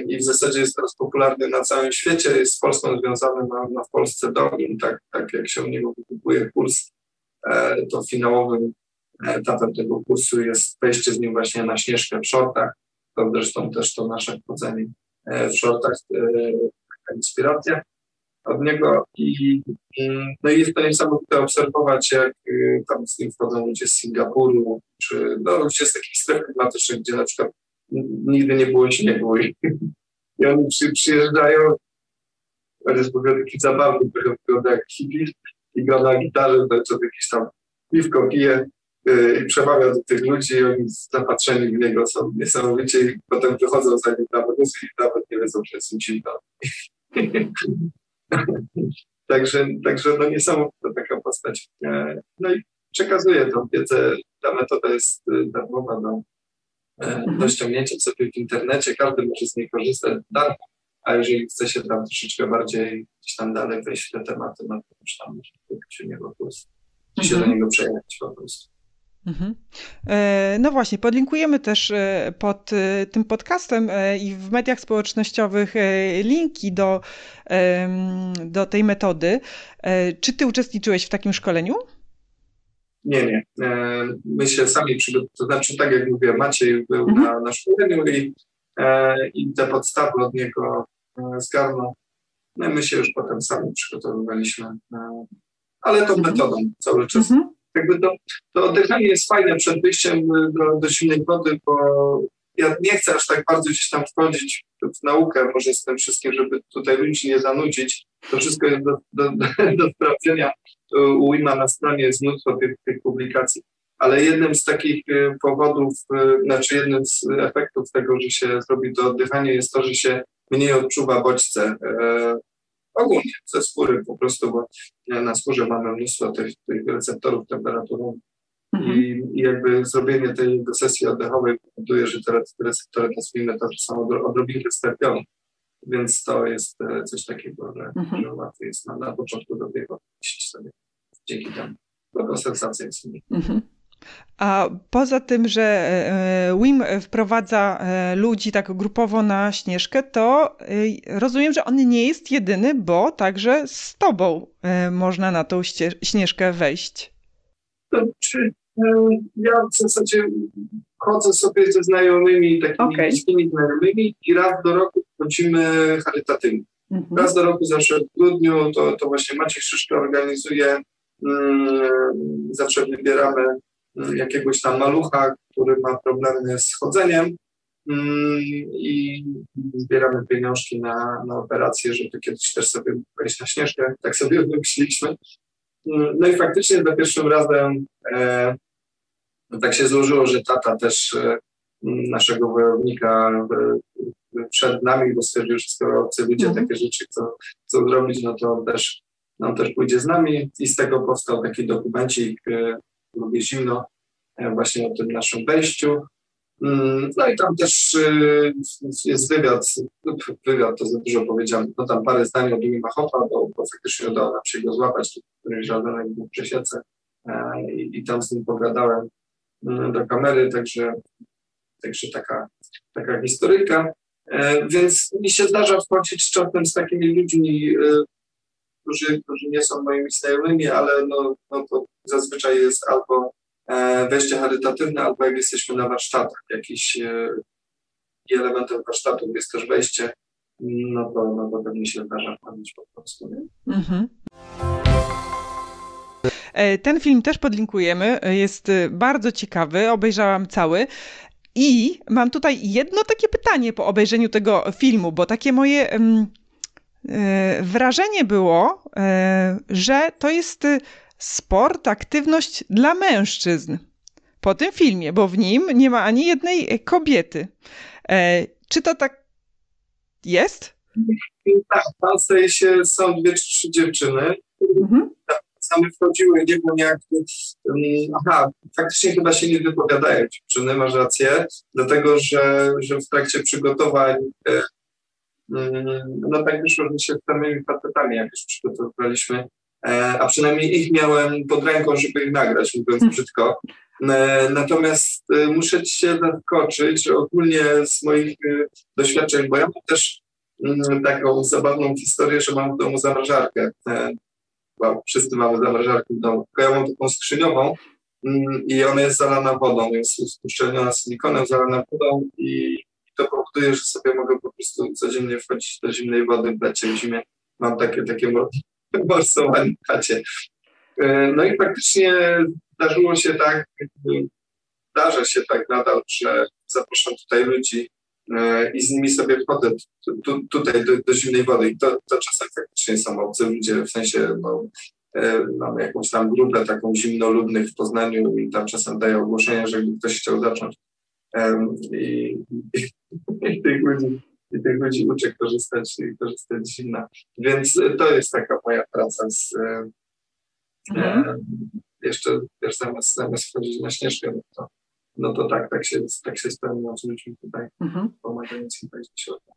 i w zasadzie jest teraz popularny na całym świecie, jest z Polską związany, ma, ma w Polsce dogin, tak, tak jak się u niego wykupuje kurs, e, to finałowym etapem tego kursu jest wejście z nim właśnie na Śnieżkę w shortach, to zresztą też to nasze wchodzenie e, w shortach, e, taka inspiracja od niego. I no i jest to niesamowite obserwować, jak tam z nim wchodzą ludzie z Singapuru, czy no, z takich stref klimatycznych, gdzie na przykład nigdy nie było śniegu i, i oni przy, przyjeżdżają, on jest w ogóle taki zabawny, trochę wygląda jak hippie i gra na gitarze, to co jakiś tam piwko pije yy, i przemawia do tych ludzi i oni zapatrzeni w niego są niesamowicie i potem wychodzą za nim na wóz i nawet nie wiedzą, że jest zimno. także, także no niesamowita taka postać. E, no i przekazuje tą wiedzę. Ta metoda jest y, darmowa E, do ściągnięcia sobie w internecie. Każdy może z niej korzystać darmo, a jeżeli chce się tam troszeczkę bardziej gdzieś tam dalej wejść w te tematy, no to już tam może u niego kurs, mhm. się do niego przejechać po prostu. Mhm. E, no właśnie, podlinkujemy też e, pod tym podcastem i w mediach społecznościowych linki do, do tej metody. Czy ty uczestniczyłeś w takim szkoleniu? Nie, nie. E, my się sami przygotowaliśmy, to znaczy tak jak mówię, Maciej był mhm. na, na szkoleniu i, e, i te podstawy od niego e, zgarnął. No my się już potem sami przygotowywaliśmy, ale tą mhm. metodą cały czas. Mhm. Jakby to, to oddychanie jest fajne przed wyjściem do, do zimnej wody, bo ja nie chcę aż tak bardzo gdzieś tam wchodzić w naukę, może z tym wszystkim, żeby tutaj ludzi nie zanudzić. To wszystko jest do, do, do, do sprawdzenia u Wima na stronie, jest mnóstwo tych, tych publikacji. ale jednym z takich powodów, znaczy jednym z efektów tego, że się zrobi to oddychanie jest to, że się mniej odczuwa bodźce ogólnie ze skóry po prostu, bo na skórze mamy mnóstwo tych, tych receptorów temperaturowych mhm. i, i, jakby zrobienie tej sesji oddechowej powoduje, że te receptory nazwijmy to, są odrobinkę sterpione. Więc to jest e, coś takiego, że, mhm. że łatwiej jest na, na początku dopiero sobie dzięki temu. Sensacja jest. Mhm. A poza tym, że e, e, WIM wprowadza e, ludzi tak grupowo na Śnieżkę, to rozumiem, że on nie jest jedyny, bo także z tobą można na tą Śnieżkę wejść. Ja w zasadzie chodzę sobie ze znajomymi, takimi okay. bliskimi znajomymi i raz do roku chodzimy charytatywnie. Mhm. Raz do roku, zawsze w grudniu, to, to właśnie Maciej Szyszka organizuje, zawsze wybieramy jakiegoś tam malucha, który ma problemy z chodzeniem mm, i zbieramy pieniążki na, na operację, żeby kiedyś też sobie wejść na śnieżkę. Tak sobie wymyśliliśmy. Mm, no i faktycznie za pierwszym razem e, tak się złożyło, że tata też e, naszego wojownika e, przed nami, bo stwierdził, że skoro obcy ludzie mhm. takie rzeczy chcą, chcą zrobić, no to też, no on też pójdzie z nami i z tego powstał taki dokumencik e, lubię zimno, e, właśnie o tym naszym wejściu. Mm, no i tam też e, jest wywiad, wywiad to za dużo powiedziałem, no tam parę zdań od Dimi Machopa, bo, bo faktycznie udało nam się go złapać, który żaden był przy siece e, i, i tam z nim pogadałem mm, do kamery, także, także taka, taka historyjka. Więc mi się zdarza wchodzić czasem z takimi ludźmi, którzy, którzy nie są moimi znajomymi, ale no, no to zazwyczaj jest albo e, wejście charytatywne, albo jak jesteśmy na warsztatach, jakiś e, elementem warsztatów jest też wejście, no to, no to pewnie się zdarza wchodzić po prostu. Mhm. E, ten film też podlinkujemy, jest bardzo ciekawy, obejrzałam cały. I mam tutaj jedno takie pytanie po obejrzeniu tego filmu, bo takie moje wrażenie było, że to jest sport, aktywność dla mężczyzn. Po tym filmie, bo w nim nie ma ani jednej kobiety. E, czy to tak jest? Tak, tam staje się, są dwie czy trzy dziewczyny. Mhm. Same wchodziły, nie wiem jak. Aha, faktycznie chyba się nie wypowiadają dziewczyny, masz rację, dlatego że, że w trakcie przygotowań e, no tak wyszło, że się z samymi facetami jakoś przygotowywaliśmy E, a przynajmniej ich miałem pod ręką, żeby ich nagrać, mówiąc brzydko. E, natomiast e, muszę ci się zaskoczyć, ogólnie z moich doświadczeń, bo ja mam też mm, taką zabawną historię, że mam w domu zamrażarkę. Wow, wszyscy mamy zamrażarkę w domu. Tylko ja mam taką skrzyniową mm, i ona jest zalana wodą, jest uszczelniona silikonem, zalana wodą i to powoduje, że sobie mogę po prostu codziennie wchodzić do zimnej wody w lecie, w zimie. Mam takie, takie morsowanym chacie. E, no i faktycznie zdarzyło się tak, zdarza się tak nadal, że zapraszam tutaj ludzi e, i z nimi sobie wchodzę tu, tutaj do, do, zimnej wody. I to, to czasem faktycznie są obcy ludzie, w sensie no, e, mamy jakąś tam grupę taką zimnoludnych w Poznaniu i tam czasem daję ogłoszenie, że ktoś chciał zacząć. I, i, tych ludzi i tych ludzi uczę korzystać, korzystać z zimna. Więc to jest taka moja praca z mhm. jeszcze wiesz, zamiast, zamiast wchodzić na śnieżkę, no to, no to tak, tak się, tak się spełniam z ludźmi tutaj, mhm. pomagając im wejść do środka.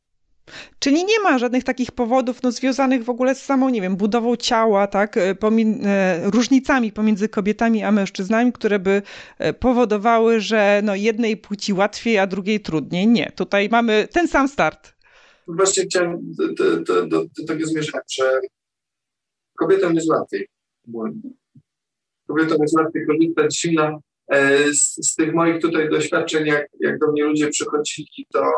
Czyli nie ma żadnych takich powodów no, związanych w ogóle z samą, nie wiem, budową ciała, tak, pomi e, różnicami pomiędzy kobietami a mężczyznami, które by powodowały, że no, jednej płci łatwiej, a drugiej trudniej. Nie, tutaj mamy ten sam start. Właśnie chciałem do, do, do, do tego zmierzać, że kobietom jest łatwiej. Kobietom jest łatwiej korzystać. E, z, z tych moich tutaj doświadczeń, jak, jak do mnie ludzie przychodzili, to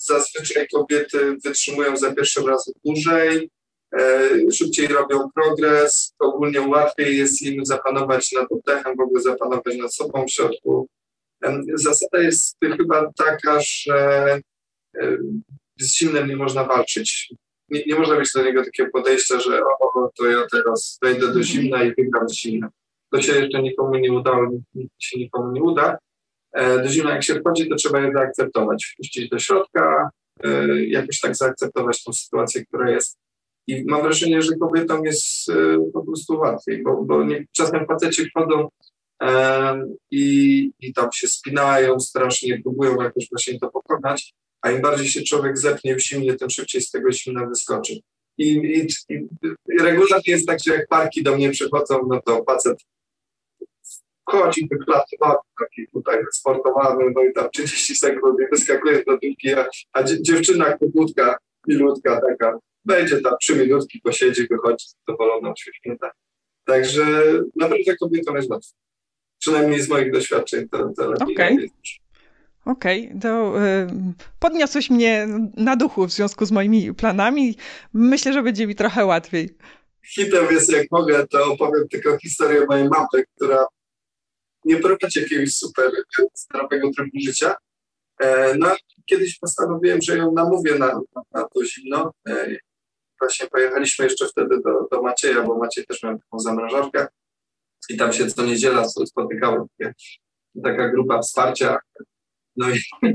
Zazwyczaj kobiety wytrzymują za pierwszym razem dłużej, e, szybciej robią progres, ogólnie łatwiej jest im zapanować nad oddechem, w ogóle zapanować nad sobą w środku. Zasada jest chyba taka, że e, z zimnem nie można walczyć. Nie, nie można mieć do niego takiego podejścia, że o, to ja teraz wejdę do zimna i wygram z zimna. To się jeszcze nikomu nie udało, się nikomu nie uda. E, do zimna jak się wchodzi, to trzeba je zaakceptować, wpuścić do środka, e, jakoś tak zaakceptować tą sytuację, która jest. I mam wrażenie, że kobietom jest e, po prostu łatwiej, bo, bo nie, czasem faceci wchodzą i, i tam się spinają strasznie, próbują jakoś właśnie to pokonać, a im bardziej się człowiek zepnie w zimnie, tym szybciej z tego zimna wyskoczy. I, i, i regularnie jest tak, że jak parki do mnie przychodzą, no to facet wchodzi wyklatowany, taki tutaj sportowany, no i tam 30 sekund i wyskakuje do piłki, a, a dziewczyna krótka, milutka taka, będzie tam 3 minutki, posiedzi, wychodzi zadowolona, uśmiechnięta. Także naprawdę kobietom jest łatwo. Przynajmniej z moich doświadczeń to, to lepiej okay. Okej, okay, to y, podniosłeś mnie na duchu w związku z moimi planami. Myślę, że będzie mi trochę łatwiej. Hitem jest, jak mogę, to opowiem tylko historię mojej mamy, która nie prowadzi jakiegoś super zdrowego trybu życia. E, no, kiedyś postanowiłem, że ją namówię na, na, to zimno. E, właśnie pojechaliśmy jeszcze wtedy do, do Macieja, bo Maciej też miał taką zamrażarkę i tam się co niedziela spotykało taka grupa wsparcia. No i,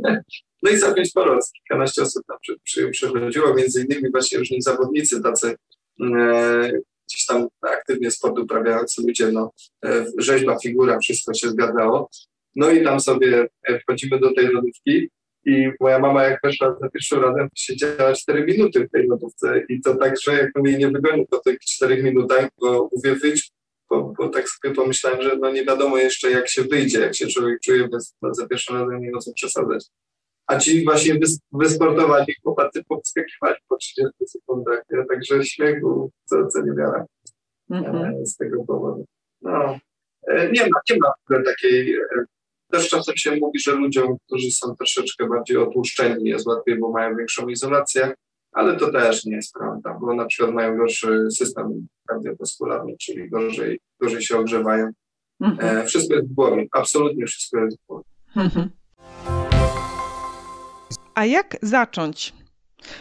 no i całkiem sporo, kilkanaście osób tam przy, przy, przychodziło, między innymi właśnie różni zawodnicy, tacy e, gdzieś tam aktywnie sport uprawiający ludzie, no, e, rzeźba, figura, wszystko się zgadzało. No i tam sobie e, wchodzimy do tej lodówki i moja mama jak weszła za pierwszym razem, siedziała 4 minuty w tej lodówce i to tak, że jak mnie nie wygonił po tych 4 minutach, bo mówię wyjdź, bo, bo, tak sobie pomyślałem, że no nie wiadomo jeszcze jak się wyjdzie, jak się człowiek czuje, bez, za pierwszym razem nie ma przesadzać. A ci właśnie wysportowani chłopacy powskakiwali po 30 sekundach, także śmiechu co, co nie miałem mm-hmm. z tego powodu. No, e, nie ma, nie ma takiej, e, też czasem się mówi, że ludziom, którzy są troszeczkę bardziej otłuszczeni jest łatwiej, bo mają większą izolację, ale to też nie jest prawda, bo na przykład mają gorszy system kardiowaskularny, czyli gorzej, gorzej się ogrzewają. Mm-hmm. Wszystko jest w głowie, absolutnie wszystko jest w głowie. Mm-hmm. A jak zacząć?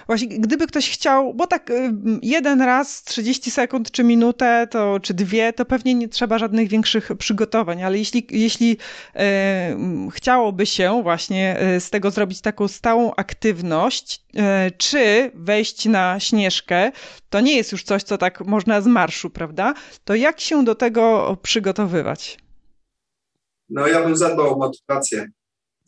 Właśnie, gdyby ktoś chciał, bo tak y, jeden raz, 30 sekund czy minutę, to, czy dwie, to pewnie nie trzeba żadnych większych przygotowań, ale jeśli, jeśli e, chciałoby się właśnie e, z tego zrobić taką stałą aktywność, e, czy wejść na śnieżkę, to nie jest już coś, co tak można z marszu, prawda? To jak się do tego przygotowywać? No ja bym zadbał o motywację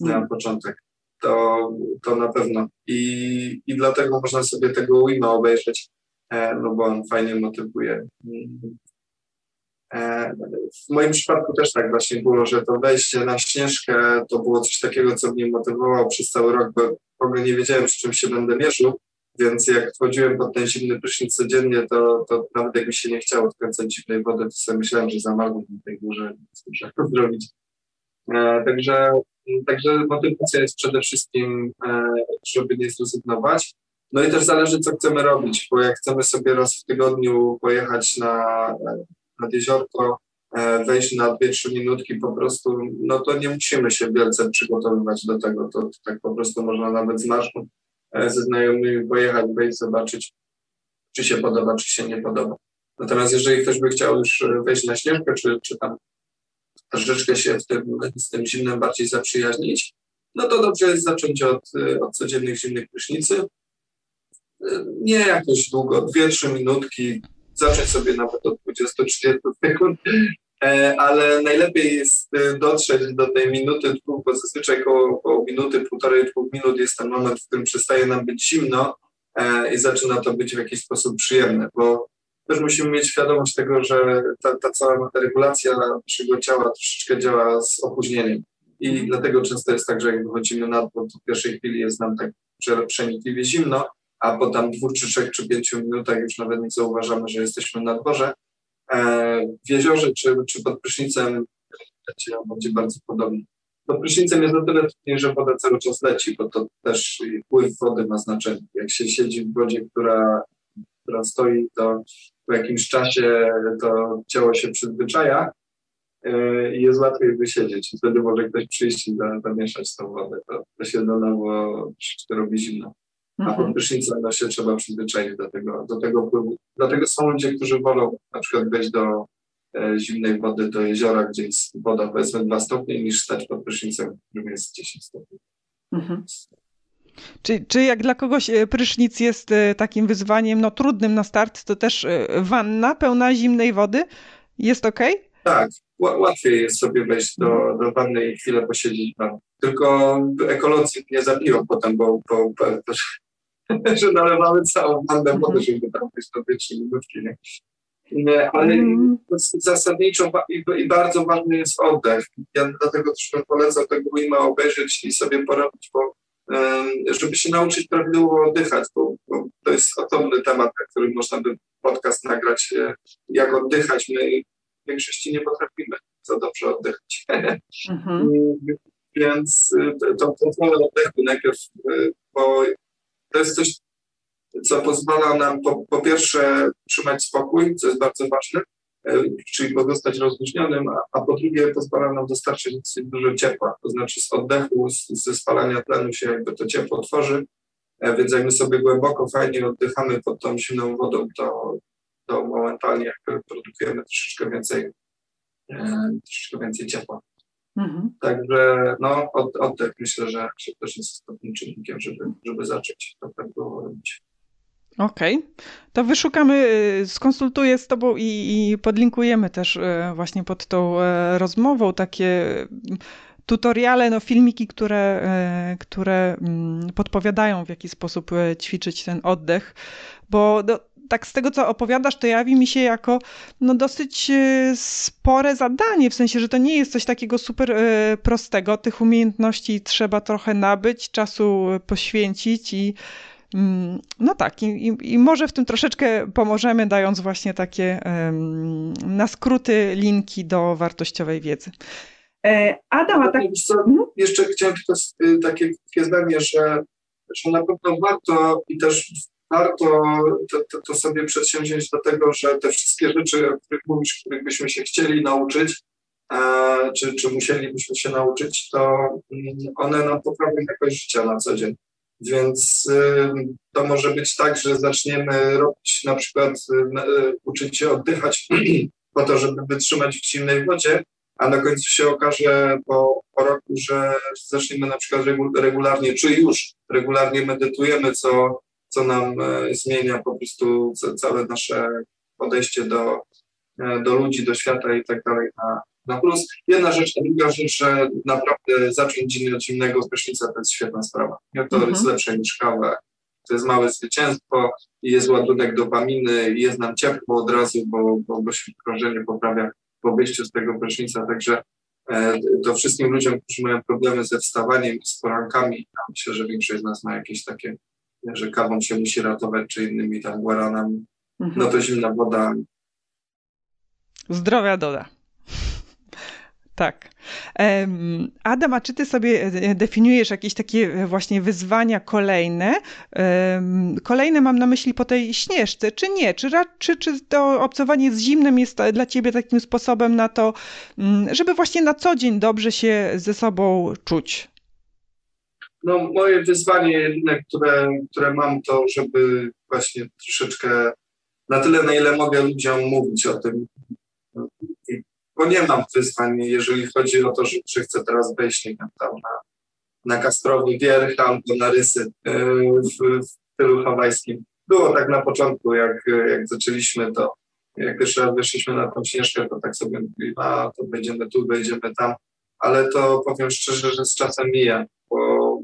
na hmm. początek to, to na pewno. I, I dlatego można sobie tego Wima obejrzeć, e, no bo on fajnie motywuje. E, w moim przypadku też tak właśnie było, że to wejście na Śnieżkę to było coś takiego, co mnie motywowało przez cały rok, bo w ogóle nie wiedziałem, z czym się będę mierzył, więc jak wchodziłem pod ten zimny prysznic codziennie, to, to nawet jak mi się nie chciało odkręcać zimnej wody, to sobie myślałem, że zamarnę na tej górze, co muszę zrobić. E, także Także motywacja jest przede wszystkim, e, żeby nie zrezygnować. No i też zależy, co chcemy robić, bo jak chcemy sobie raz w tygodniu pojechać na, nad jeziorko, e, wejść na 2-3 minutki po prostu, no to nie musimy się wielce przygotowywać do tego. To, tak po prostu można nawet z marszu e, ze znajomymi pojechać, wejść, zobaczyć, czy się podoba, czy się nie podoba. Natomiast jeżeli ktoś by chciał już wejść na śnieżkę, czy, czy tam troszeczkę się w tym, z tym zimnem bardziej zaprzyjaźnić, no to dobrze jest zacząć od, od codziennych zimnych prysznicy. Nie jakoś długo, 2-3 minutki, zacząć sobie nawet od 20-30 sekund, e, ale najlepiej jest e, dotrzeć do tej minuty, dwóch, bo zazwyczaj około minuty, półtorej, dwóch minut jest ten moment, w którym przestaje nam być zimno e, i zaczyna to być w jakiś sposób przyjemne, bo też musimy mieć świadomość tego, że ta, ta cała regulacja naszego ciała troszeczkę działa z opóźnieniem. I dlatego często jest tak, że jak wychodzimy na dwór, to w pierwszej chwili jest nam tak przenikliwie zimno, a po tam dwóch, czy trzech, czy pięciu minutach już nawet nie zauważamy, że jesteśmy na dworze. E, w jeziorze czy, czy pod prysznicem będzie, bardzo podobnie. Pod prysznicem jest o tyle trudniej, że woda cały czas leci, bo to też wpływ wody ma znaczenie. Jak się siedzi w wodzie, która, która stoi, to po jakimś czasie to ciało się przyzwyczaja e, i jest łatwiej wysiedzieć. Wtedy może ktoś przyjść i zamieszać tą wodę. To, to się do nowo robi zimno. A mhm. po prysznicach no, się trzeba przyzwyczaić do tego, do tego wpływu. Dlatego są ludzie, którzy wolą na przykład wejść do, e, zimnej wody do jeziora, gdzie jest woda powiedzmy 2 stopnie, niż stać pod prysznicem, w którym jest 10 stopni. Mhm. Czy, czy jak dla kogoś e, prysznic jest e, takim wyzwaniem no, trudnym na start, to też wanna pełna zimnej wody jest ok? Tak, łatwiej jest sobie wejść do, do wanny i chwilę posiedzieć w Tylko ekologii nie zabiją potem, bo, bo, bo że nalewamy całą wannę wody, mhm. żeby tam być do minutki. Nie? Nie, ale mm. zasadniczo i, i, bardzo ważny jest oddech. Ja dlatego też bym polecał tego Wima obejrzeć i sobie porobić, bo żeby się nauczyć prawidłowo oddychać, bo, bo, to jest osobny temat, na który można by podcast nagrać, e, jak oddychać. My w większości nie potrafimy za dobrze oddychać. Mm-hmm. Więc e, tą kontrolę oddechu najpierw, e, bo to jest coś, co pozwala nam po, po pierwsze trzymać spokój, co jest bardzo ważne, czyli pozostać rozluźnionym, a, a, po drugie pozwala nam dostarczyć dużo ciepła, to znaczy z oddechu, z, ze spalania tlenu się jakby to ciepło tworzy, e, więc jak my sobie głęboko, fajnie oddychamy pod tą zimną wodą, to, to momentalnie produkujemy troszeczkę więcej, e, troszeczkę więcej ciepła. Mhm. Także no, od, oddech myślę, że, że też jest istotnym czynnikiem, żeby, żeby zacząć to tak było robić. Okej, okay. to wyszukamy, y, skonsultuję z Tobą i, i podlinkujemy też y, właśnie pod tą y, rozmową takie tutoriale, no filmiki, które, które mm, podpowiadają w jaki sposób ćwiczyć ten oddech, bo do, tak z tego, co opowiadasz, to jawi mi się jako no, dosyć spore zadanie, w sensie, że to nie jest coś takiego super prostego. Tych umiejętności trzeba trochę nabyć, czasu poświęcić i Mm, no tak, i, i, może w tym troszeczkę pomożemy, dając właśnie takie um, na skróty linki do wartościowej wiedzy. E, Adam, a tak... Jeszcze chciałem tylko takie zdanie, że, że na pewno warto i też warto to, to, to, sobie przedsięwziąć do tego, że te wszystkie rzeczy, o których mówisz, których byśmy się chcieli nauczyć, e, czy, czy musielibyśmy się nauczyć, to mm, one nam poprawią jakość życia na co dzień. Więc to może być tak, że zaczniemy robić na przykład, y, uczyć się oddychać po to, żeby wytrzymać w zimnej wodzie, a na końcu się okaże po, po roku, że zaczniemy na przykład regularnie, czy już regularnie medytujemy, co, co nam e, zmienia po prostu całe nasze podejście do, e, do ludzi, do świata i tak dalej na, na plus. Jedna rzecz, a druga rzecz, że naprawdę zacząć dzień od zimnego prysznica to jest świetna sprawa. To mhm. jest lepsze niż kawę. To jest małe zwycięstwo i jest ładunek dopaminy i jest nam ciepło od razu, bo, bo, bo się krążenie poprawia po wyjściu z tego prysznica. Także e, to wszystkim ludziom, którzy mają problemy ze wstawaniem i z porankami, myślę, że większość z nas ma jakieś takie, że kawą się musi ratować, czy innymi tam guaranami, mhm. no to zimna woda. Zdrowia doda. Tak. Adam, a czy ty sobie e, definiujesz jakieś takie e, właśnie wyzwania kolejne? Kolejne mam na myśli po tej śnieżce, czy nie? Czy, czy, czy to obcowanie z zimnem jest dla ciebie takim sposobem na to, mm, żeby właśnie na co dzień dobrze się ze sobą czuć? No, moje wyzwanie jedyne, które, które mam, to żeby właśnie troszeczkę na tyle, na ile mogę ludziom mówić o tym bo nie mam wyzwań, jeżeli chodzi o to, że, chcę teraz wejść nie wiem, tam na, na kastrowy wierch albo na rysy e, w, w stylu hawajskim. Było tak na początku, jak, jak zaczęliśmy to, jak pierwszy raz weszliśmy na tą śnieżkę, to tak sobie mówiliśmy, a to będziemy tu, będziemy tam, ale to powiem szczerze, że z czasem mija, bo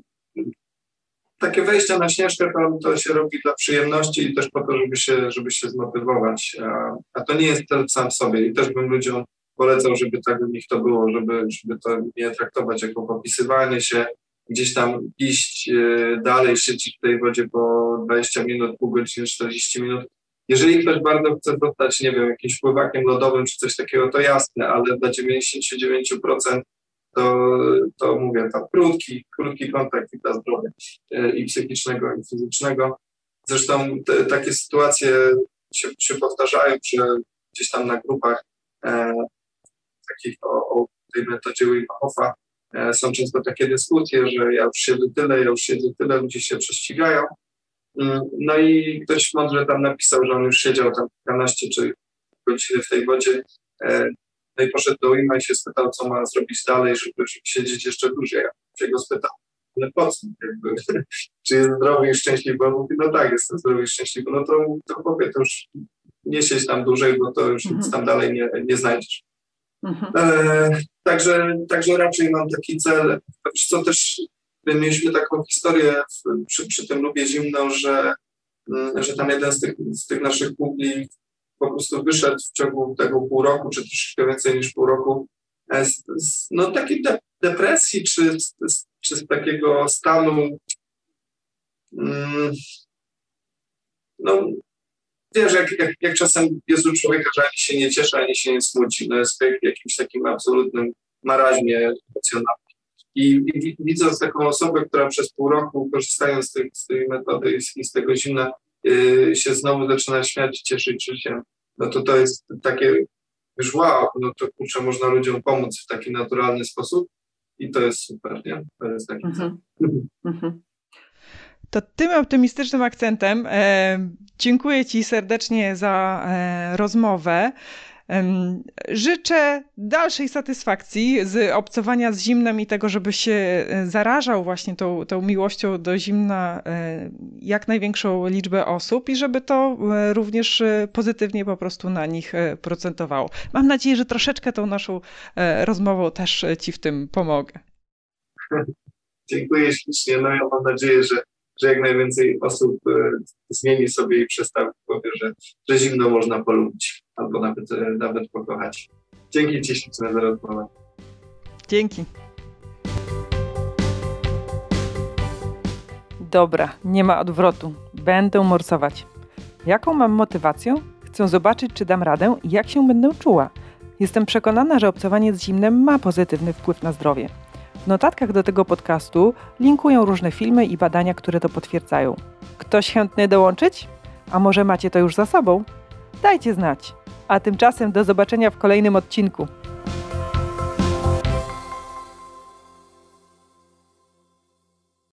takie wejście na śnieżkę to, to się robi dla przyjemności i też po to, żeby się, żeby się zmotywować, a, a to nie jest cel sam sobie i też bym ludziom polecał, żeby tak u nich to było, żeby, żeby to nie traktować jako popisywanie się, gdzieś tam iść e, dalej, siedzieć w tej wodzie po 20 minut, pół godziny, 40 minut. Jeżeli ktoś bardzo chce zostać, nie wiem, jakimś pływakiem lodowym czy coś takiego, to jasne, ale dla 99% to, to mówię, tam krótki, krótki kontakt i dla zdrowia e, i psychicznego, i fizycznego. Zresztą te, takie sytuacje się, się powtarzają, że gdzieś tam na grupach e, takich o, o tej metodzie Wim Hofa e, są często takie dyskusje, że ja już siedzę tyle, ja już siedzę tyle, ludzie się prześcigają. Mm, no i ktoś mądrze tam napisał, że on już siedział tam kilkanaście czy godziny w tej wodzie, No i poszedł do Ujma i się spytał, co ma zrobić dalej, żeby, żeby siedzieć jeszcze dłużej. Ja się go spytał, ale po co? Jakby, czy jest zdrowy i szczęśliwy? On mówi, no tak, jestem zdrowy i szczęśliwy. No to, to powie, to już nie siedź tam dłużej, bo to już nic tam dalej nie, nie znajdziesz. Mhm. E, także, także raczej mam taki cel. Co też mieliśmy taką historię w, przy, przy tym lubie zimno, że, mm, że tam jeden z tych, z tych naszych kubli po prostu wyszedł w ciągu tego pół roku, czy troszeczkę więcej niż pół roku, e, z, z no, takiej de depresji, czy, z, czy z takiego stanu mm, no, wiesz, jak, jak, jak czasem jest u człowieka, że ani się nie cieszy, ani się nie smuci, no jest w jakimś takim absolutnym maraźmie emocjonalnym. I, i widząc taką osobę, która przez pół roku, korzystając z tej, z tej metody i z tego zimna, yy, się znowu zaczyna śmiać, cieszyć życiem, no to to jest takie, już wow, no to kurczę, można ludziom pomóc w taki naturalny sposób i to jest super, nie? To jest taki mm -hmm. To tym optymistycznym akcentem e, dziękuję Ci serdecznie za e, rozmowę. Życzę dalszej satysfakcji z obcowania z zimnem i tego, żeby się e, zarażał właśnie tą, tą miłością do zimna e, jak największą liczbę osób i żeby to e, również pozytywnie po prostu na nich procentowało. Mam nadzieję, że troszeczkę tą naszą rozmową też Ci w tym pomogę. Dziękuję ślicznie. No ja mam nadzieję, że że jak najwięcej osób e, zmieni sobie i przestawi powie, że, że zimno można polubić albo nawet, e, nawet pokochać. Dzięki Ci śliczne za rozmowę. Dzięki. Dobra, nie ma odwrotu. Będę morsować. Jaką mam motywację? Chcę zobaczyć, czy dam radę i jak się będę czuła. Jestem przekonana, że obcowanie z zimnem ma pozytywny wpływ na zdrowie. W notatkach do tego podcastu linkują różne filmy i badania, które to potwierdzają. Ktoś chętny dołączyć? A może macie to już za sobą? Dajcie znać. A tymczasem do zobaczenia w kolejnym odcinku.